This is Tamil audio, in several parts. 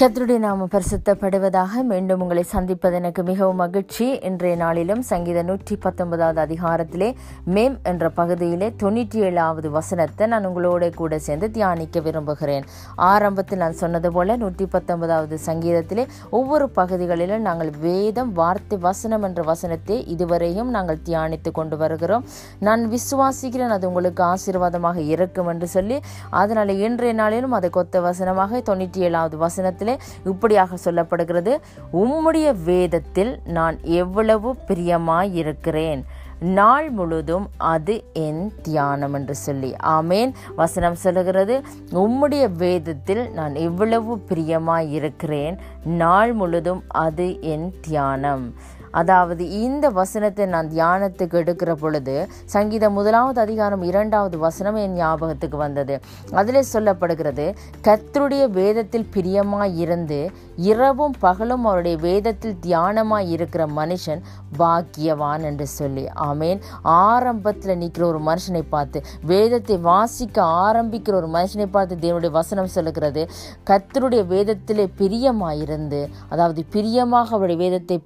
கத்தருடைய நாம பரிசுத்தப்படுவதாக மீண்டும் உங்களை சந்திப்பது எனக்கு மிகவும் மகிழ்ச்சி. இன்றைய நாளிலும் சங்கீத நூற்றி பத்தொன்பதாவது அதிகாரத்திலே மேம் என்ற பகுதியிலே தொண்ணூற்றி ஏழாவது வசனத்தை நான் உங்களோட கூட சேர்ந்து தியானிக்க விரும்புகிறேன். ஆரம்பத்தில் நான் சொன்னது போல நூற்றி பத்தொன்பதாவது சங்கீதத்திலே ஒவ்வொரு பகுதிகளிலும் நாங்கள் வேதம் வார்த்தை வசனம் என்ற வசனத்தை இதுவரையும் நாங்கள் தியானித்து கொண்டு வருகிறோம். நான் விசுவாசிக்கிறேன் அது உங்களுக்கு ஆசீர்வாதமாக இருக்கும் என்று சொல்லி அதனால் இன்றைய நாளிலும் அதை கொத்த வசனமாக தொண்ணூற்றி ஏழாவது வசனத்தில் இப்படியாக சொல்லப்படுகிறது உம்முடைய வேதத்தில் நான் எவ்வளவு பிரியமாயிருக்கிறேன். நாள் முழுதும் அது என் தியானம் என்று சொல்லி. ஆமேன். வசனம் சொல்லுகிறது உம்முடைய வேதத்தில் நான் எவ்வளவு பிரியமாயிருக்கிறேன். நாள் முழுதும் அது என் தியானம். அதாவது இந்த வசனத்தை நான் தியானத்துக்கு எடுக்கிற பொழுது சங்கீதம் முதலாவது அதிகாரம் இரண்டாவது வசனம் என் ஞாபகத்துக்கு வந்தது. அதில் சொல்லப்படுகிறது கர்த்தருடைய வேதத்தில் பிரியமாய் இருந்து இரவும் பகலும் அவருடைய வேதத்தில் தியானமாய் இருக்கிற மனுஷன் பாக்கியவான் என்று சொல்லி. ஆமேன். ஆரம்பத்தில் நிற்கிற ஒரு மனுஷனை பார்த்து வேதத்தை வாசிக்க ஆரம்பிக்கிற ஒரு மனுஷனை பார்த்து தேவனுடைய வசனம் சொல்லுகிறது கர்த்தருடைய வேதத்திலே பிரியமாயிருந்து அதாவது பிரியமாக அவருடைய வேதத்தை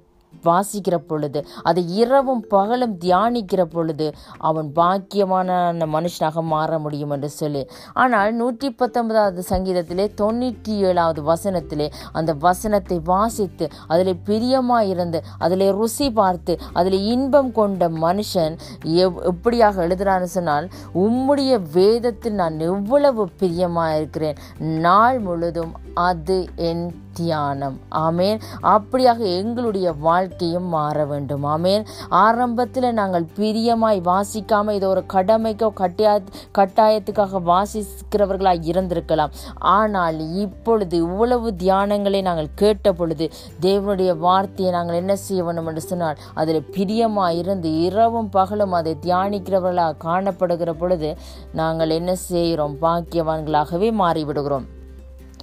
வாசிக்கிற பொழுது அதை இரவும் பகலும் தியானிக்கிற பொழுது அவன் பாக்கியமான மனுஷனாக மாற முடியும் என்று சொல்லி. ஆனால் நூற்றி பத்தொன்பதாவது சங்கீதத்திலே தொண்ணூற்றி ஏழாவது வசனத்திலே அந்த வசனத்தை வாசித்து அதில் பிரியமாயிருந்து அதில் ருசி பார்த்து அதில் இன்பம் கொண்ட மனுஷன் எவ் எப்படியாக எழுதுறான்னு சொன்னால் உம்முடைய வேதத்தில் நான் எவ்வளவு பிரியமாக இருக்கிறேன் நாள் முழுதும் அது என் தியானம். ஆமேன். அப்படியாக எங்களுடைய வாழ்க்கையும் மாற வேண்டும். ஆமேன். ஆரம்பத்தில் நாங்கள் பிரியமாய் வாசிக்காமல் இதை ஒரு கடமைக்கோ கட்டாய கட்டாயத்துக்காக வாசிக்கிறவர்களாக இருந்திருக்கலாம். ஆனால் இப்பொழுது இவ்வளவு தியானங்களை நாங்கள் கேட்ட பொழுது தேவனுடைய வார்த்தையை நாங்கள் என்ன செய்ய வேண்டும் என்று சொன்னால் அதில் பிரியமாக இருந்து இரவும் பகலும் அதை தியானிக்கிறவர்களாக காணப்படுகிற பொழுது நாங்கள் என்ன செய்கிறோம்? பாக்கியவான்களாகவே மாறிவிடுகிறோம்.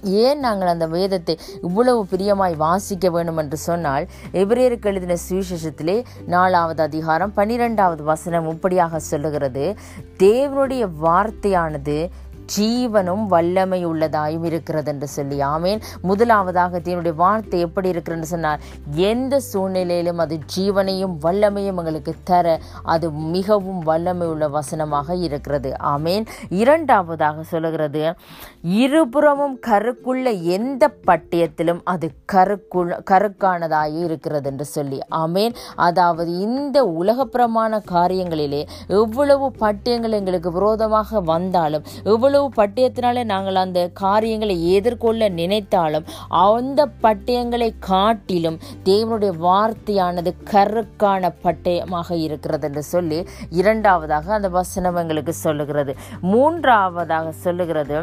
ஏன் நாங்கள் அந்த வேதத்தை இவ்வளவு பிரியமாய் வாசிக்க வேண்டும் என்று சொன்னால் எபிரேருக்கு எழுதின சுவிசேஷத்திலே நாலாவது அதிகாரம் பன்னிரெண்டாவது வசனம் இப்படியாக சொல்லுகிறது தேவனுடைய வார்த்தையானது ஜீவனும் வல்லமை உள்ளதாயும் இருக்கிறது என்று சொல்லி ஆமேன். முதலாவதாக தேவனுடைய வார்த்தை எப்படி இருக்கிறன்னு சொன்னால் எந்த சூழ்நிலையிலும் அது ஜீவனையும் வல்லமையும் எங்களுக்கு தர அது மிகவும் வல்லமை உள்ள வசனமாக இருக்கிறது. ஆமேன். இரண்டாவதாக சொல்லுகிறது இருபுறமும் கருக்குள்ள எந்த பட்டியத்திலும் அது கருக்குள் கருக்கானதாக இருக்கிறது என்று சொல்லி ஆமேன். அதாவது இந்த உலகப்புறமான காரியங்களிலே எவ்வளவு பட்டியங்கள் எங்களுக்கு விரோதமாக வந்தாலும் எவ்வளவு எவ்வளவு பட்டயத்தினாலே நாங்கள் அந்த காரியங்களை எதிர்கொள்ள நினைத்தாலும் அந்த பட்டயங்களை காட்டிலும் தேவனுடைய வார்த்தையானது கருக்கான பட்டயமாக இருக்கிறது என்று சொல்லி இரண்டாவதாக அந்த வசனம் எங்களுக்கு சொல்லுகிறது. மூன்றாவதாக சொல்லுகிறது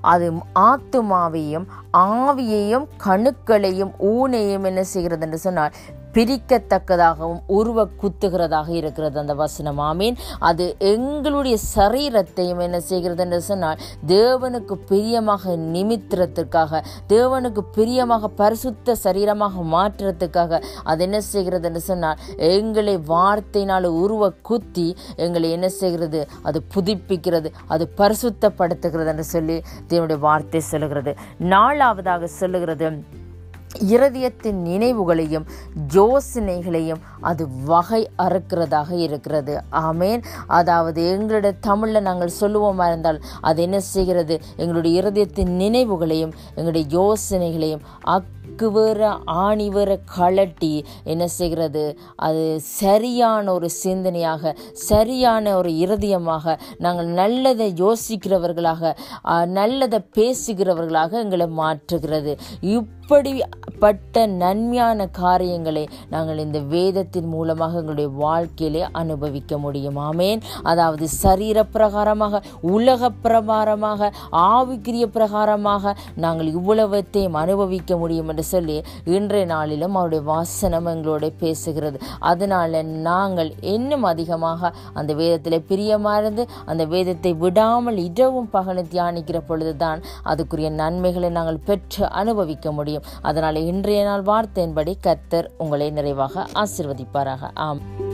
அது ஆத்துமாவையும் ஆவியையும் கணுக்களையும் ஊனையும் என்ன செய்கிறது என்று சொன்னால் பிரிக்கத்தக்கதாகவும் உருவ குத்துகிறதாக இருக்கிறது அந்த வசனம். ஆமீன். அது எங்களுடைய சரீரத்தையும் என்ன செய்கிறது என்று சொன்னால் தேவனுக்கு பிரியமாக நிமித்திரத்திற்காக தேவனுக்கு பிரியமாக பரிசுத்த சரீரமாக மாற்றுறதுக்காக அது என்ன செய்கிறது என்று சொன்னால் எங்களை வார்த்தையினால் உருவ குத்தி எங்களை என்ன செய்கிறது அது புதுப்பிக்கிறது அது பரிசுத்தப்படுத்துகிறது என்று சொல்லி தேவனுடைய வார்த்தை சொல்லுகிறது. நாலாவதாக சொல்லுகிறது இருதயத்தின் நினைவுகளையும் யோசனைகளையும் அது வகை அறுக்கிறதாக இருக்கிறது. ஆமேன். அதாவது எங்களுடைய தமிழில் நாங்கள் சொல்லுவோமா இருந்தால் அது என்ன செய்கிறது? எங்களுடைய இருதயத்தின் நினைவுகளையும் எங்களுடைய யோசனைகளையும் அக்குவர அக்கு வேற ஆணி வேற கலட்டி என்ன செய்கிறது? அது சரியான ஒரு சிந்தனையாக சரியான ஒரு இருதயமாக நாங்கள் நல்லதை யோசிக்கிறவர்களாக நல்லதை பேசுகிறவர்களாக எங்களை மாற்றுகிறது. இப்படி பட்ட நன்மையான காரியங்களை நாங்கள் இந்த வேதத்தின் மூலமாக எங்களுடைய வாழ்க்கையிலே அனுபவிக்க முடியும். ஆமேன். அதாவது சரீர பிரகாரமாக உலக பிரகாரமாக ஆவிக்கிரிய பிரகாரமாக நாங்கள் இவ்வளவத்தையும் அனுபவிக்க முடியும் என்று சொல்லி இன்றைய நாளிலும் அவருடைய வாசனம் எங்களோட பேசுகிறது. அதனால நாங்கள் இன்னும் அதிகமாக அந்த வேதத்தில் பிரியமாக அந்த வேதத்தை விடாமல் இரவும் பகலும் தியானிக்கிற பொழுதுதான் அதுக்குரிய நன்மைகளை நாங்கள் பெற்று அனுபவிக்க முடியும். அதனால் இன்றைய நாள் வார்த்தையின்படி கத்தர் உங்களை நிறைவாக ஆசிர்வதிப்பாராக. ஆம்.